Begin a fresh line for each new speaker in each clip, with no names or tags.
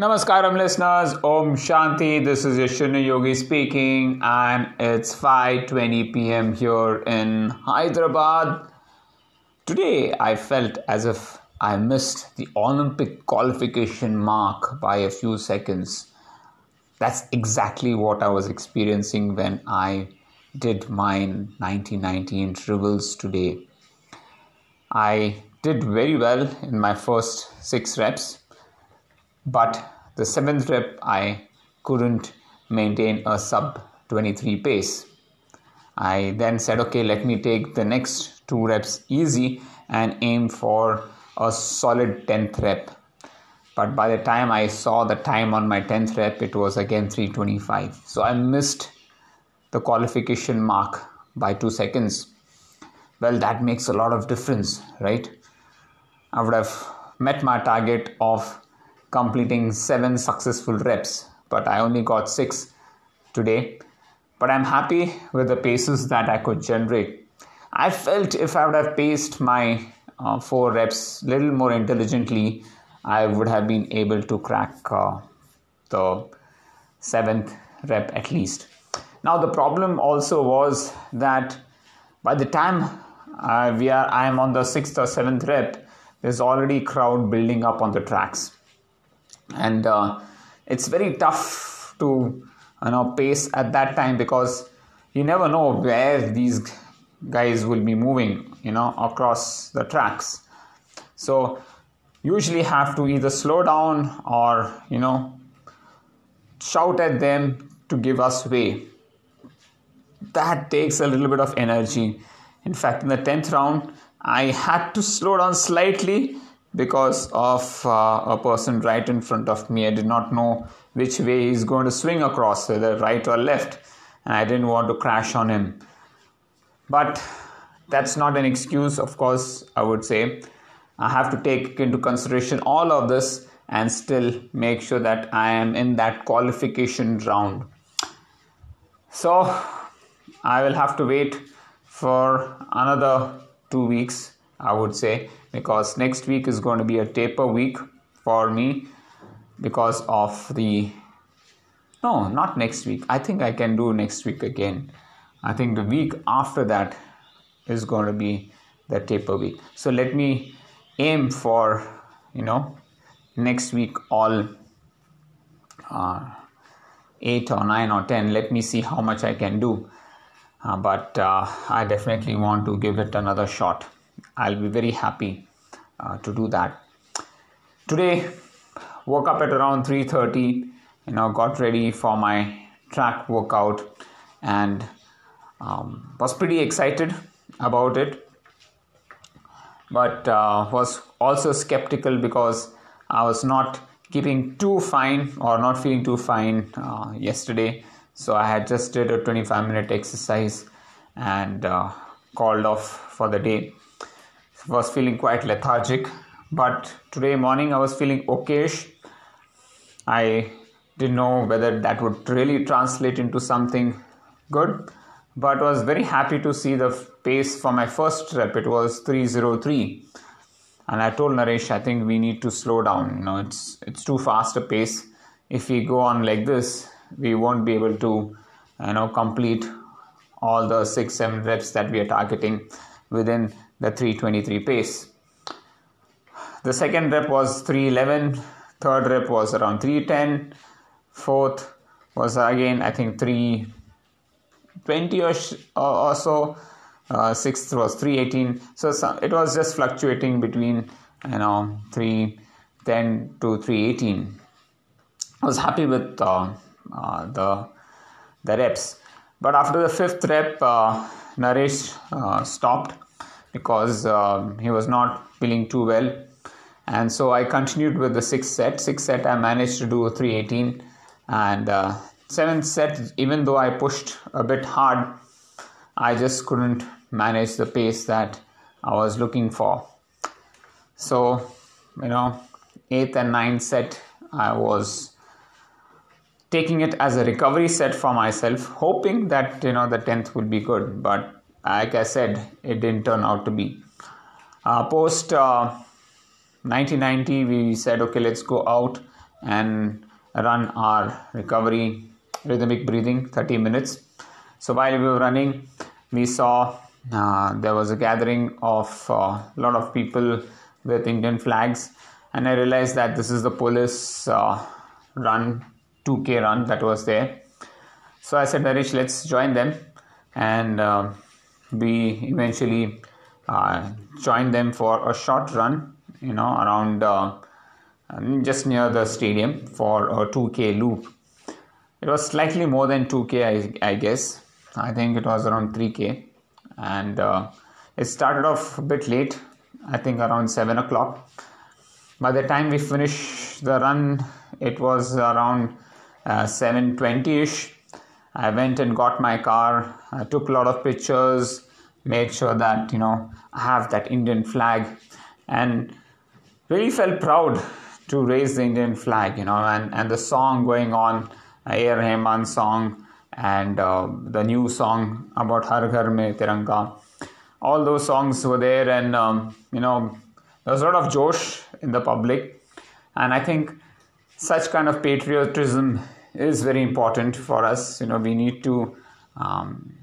Namaskaram, listeners. Om Shanti. This is Yashuna Yogi speaking, and it's 5:20 p.m. here in Hyderabad. Today, I felt as if I missed the Olympic qualification mark by a few seconds. That's exactly what I was experiencing when I did my 1990 intervals today. I did very well in my first six reps but the seventh rep I couldn't maintain a sub 23 pace. I then said, okay, let me take the next two reps easy and aim for a solid 10th rep. But by the time I saw the time on my 10th rep, it was again 325. So I missed the qualification mark by two seconds. Well, that makes a lot of difference, right? I would have met my target of completing seven successful reps, but I only got six today. But I'm happy with the paces that I could generate. I felt if I would have paced my uh, four reps a little more intelligently, I would have been able to crack uh, the seventh rep at least. Now the problem also was that by the time uh, we are, I am on the sixth or seventh rep, there's already crowd building up on the tracks and uh, it's very tough to you know pace at that time because you never know where these guys will be moving you know across the tracks. So usually have to either slow down or you know shout at them to give us way. That takes a little bit of energy. In fact in the 10th round i had to slow down slightly because of uh, a person right in front of me. I did not know which way he's going to swing across, whether right or left, and I didn't want to crash on him. But that's not an excuse, of course, I would say. I have to take into consideration all of this and still make sure that I am in that qualification round. So I will have to wait for another two weeks, I would say, because next week is going to be a taper week for me because of the no not next week. I think i can do next week again. I think the week after that is going to be the taper week. So let me aim for you know next week all uh, 8 or 9 or 10 let me see how much i can do. Uh, but uh, i definitely want to give it another shot I'll be very happy uh, to do that. Today, woke up at around 3:30. You know, got ready for my track workout, and um, was pretty excited about it. But uh, was also skeptical because I was not keeping too fine or not feeling too fine uh, yesterday. So I had just did a 25 minute exercise and uh, called off for the day was feeling quite lethargic but today morning i was feeling okayish. I didn't know whether that would really translate into something good but was very happy to see the pace for my first rep. It was 303 and i told naresh i think we need to slow down. You know it's it's too fast a pace. If we go on like this we won't be able to you know complete all the 6 7 reps that we are targeting within the 323 pace. The second rep was 311, third rep was around 310, fourth was again I think 320 or, so, uh, sixth was 318. So some, it was just fluctuating between you know 310 to 318. I was happy with uh, uh, the the reps, but after the fifth rep, uh, Naresh uh, stopped because um, he was not feeling too well. And so I continued with the sixth set. Sixth set, I managed to do 318. And uh, seventh set, even though I pushed a bit hard, I just couldn't manage the pace that I was looking for. So, you know, eighth and ninth set, I was taking it as a recovery set for myself, hoping that, you know, the 10th would be good. But like I said, it didn't turn out to be. Uh, post uh, 1990, we said, okay, let's go out and run our recovery rhythmic breathing 30 minutes. So while we were running, we saw uh, there was a gathering of a uh, lot of people with Indian flags, and I realized that this is the police uh, run 2K run that was there. So I said, Naresh, let's join them, and uh, we eventually uh, joined them for a short run, you know, around uh, just near the stadium for a 2K loop. It was slightly more than 2K, I, I guess. I think it was around 3K, and uh, it started off a bit late. I think around seven o'clock. By the time we finished the run, it was around uh, 7:20 ish. I went and got my car. I took a lot of pictures, made sure that you know I have that Indian flag, and really felt proud to raise the Indian flag. You know, and and the song going on, A.R. Rahman song, and uh, the new song about Har Ghar Mein Tiranga. All those songs were there, and um, you know there was a lot of josh in the public, and I think such kind of patriotism is very important for us. You know, we need to, um,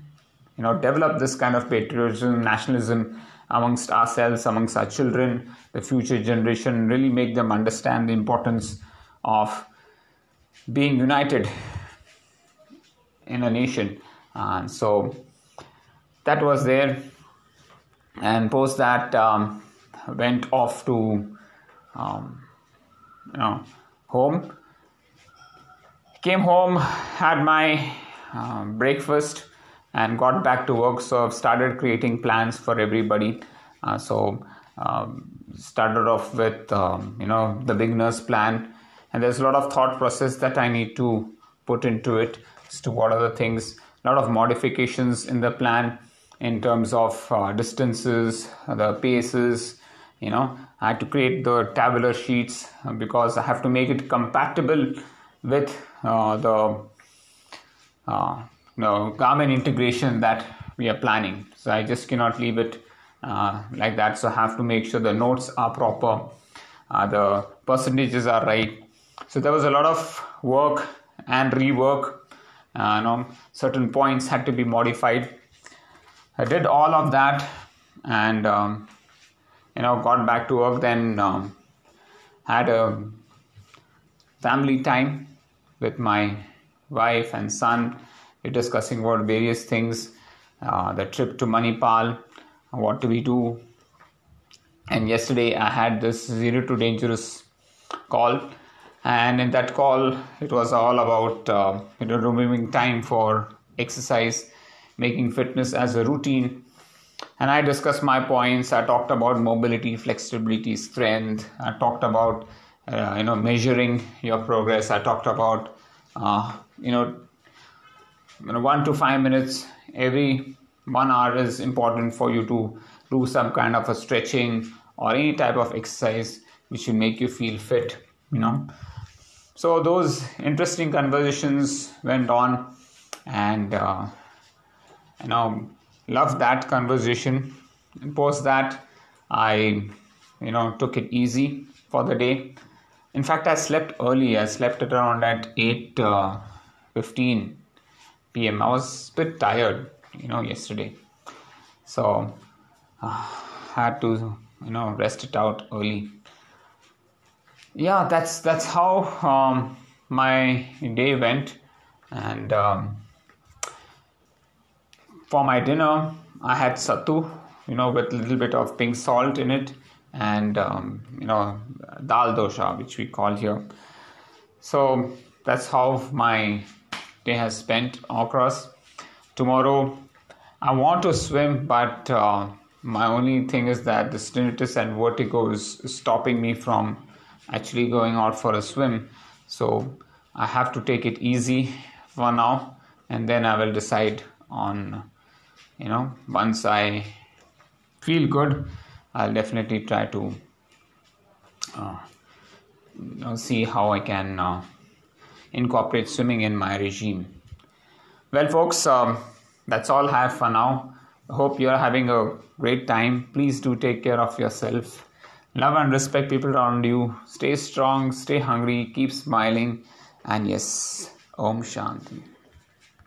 you know, develop this kind of patriotism, nationalism amongst ourselves, amongst our children, the future generation, really make them understand the importance of being united in a nation. And so that was there. And post that, um, went off to, um, you know, home came home, had my um, breakfast, and got back to work. So I've started creating plans for everybody. Uh, so um, started off with um, you know the beginners plan, and there's a lot of thought process that I need to put into it as to what are the things. A lot of modifications in the plan in terms of uh, distances, the paces. You know, I had to create the tabular sheets because I have to make it compatible with uh, the uh, no Garmin integration that we are planning. So I just cannot leave it uh, like that. So I have to make sure the notes are proper, uh, the percentages are right. So there was a lot of work and rework. Uh, you know, certain points had to be modified. I did all of that, and um, you know, got back to work. Then um, had a family time with my wife and son. We're discussing about various things, uh, the trip to Manipal, what do we do. And yesterday I had this zero to dangerous call, and in that call it was all about uh, you know removing time for exercise, making fitness as a routine. And I discussed my points. I talked about mobility, flexibility, strength. I talked about uh, you know measuring your progress. I talked about uh, you know you know one to five minutes every one hour is important for you to do some kind of a stretching or any type of exercise which will make you feel fit you know. So those interesting conversations went on and uh, you know loved that conversation. And post that i you know took it easy for the day in fact, I slept early. I slept around at 8 uh, 15 p.m. I was a bit tired, you know, yesterday. So uh, had to, you know, rest it out early. Yeah, that's that's how um, my day went, and um, for my dinner, I had sattu, you know, with a little bit of pink salt in it and um, you know dal dosha which we call here. So that's how my day has spent across. Tomorrow i want to swim but uh, my only thing is that the tinnitus and vertigo is stopping me from actually going out for a swim. So i have to take it easy for now and then i will decide on you know once i feel good I'll definitely try to uh, see how I can uh, incorporate swimming in my regime. Well, folks, um, that's all I have for now. Hope you're having a great time. Please do take care of yourself. love and respect people around you. Stay strong, stay hungry, keep smiling, and yes, Om Shanti.